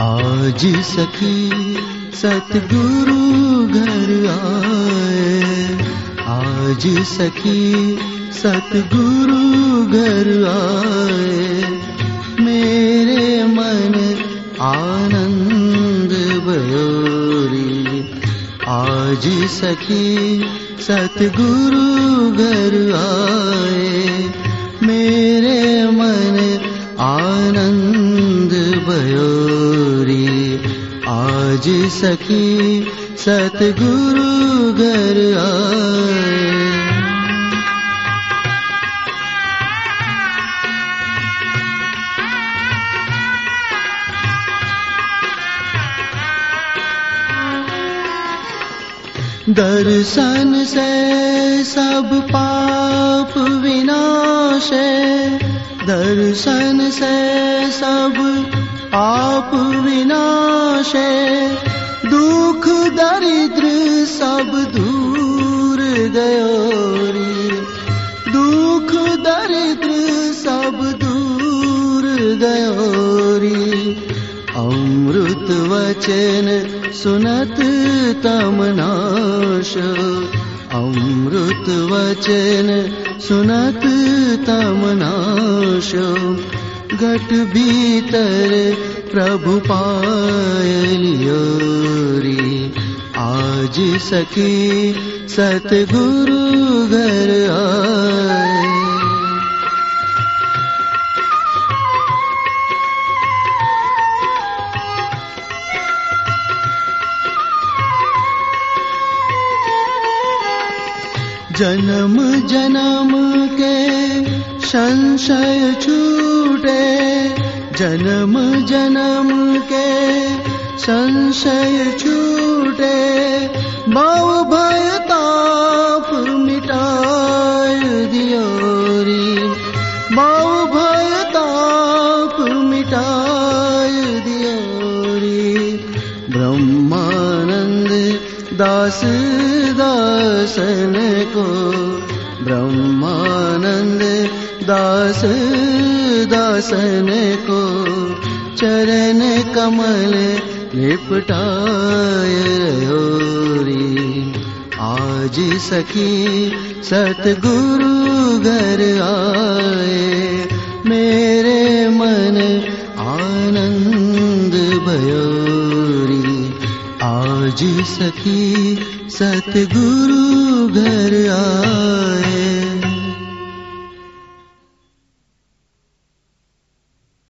आज सखी सतगुरु घर आए। आज सखी सतगुरु घर आए। मेरे मन आनंद भयोरी आज सखी सतगुरु घर आए। मेरे मन आनंद भयोरी आज सखी सतगुरु घर आए। दर्शन से सब पाप विनाश दर्शन से सब पाप विनाश दुख दरिद्र सब दूर गयोरी दुख दरिद्र सब दूर गयोरी सुनत तमनाश। अमृत वचन सुनत तमनाश। घट भीतर प्रभु पायलियोरी आज सखी सतगुरु जन्म जन्म के संशय छूटे। जन्म जन्म के संशय छूटे। बहु दास दासन को ब्रह्मानंद दास दासन को चरण कमल लिपटाय रयोरी आज सखी सतगुरु घर आए आज सखी सतगुरु घर आए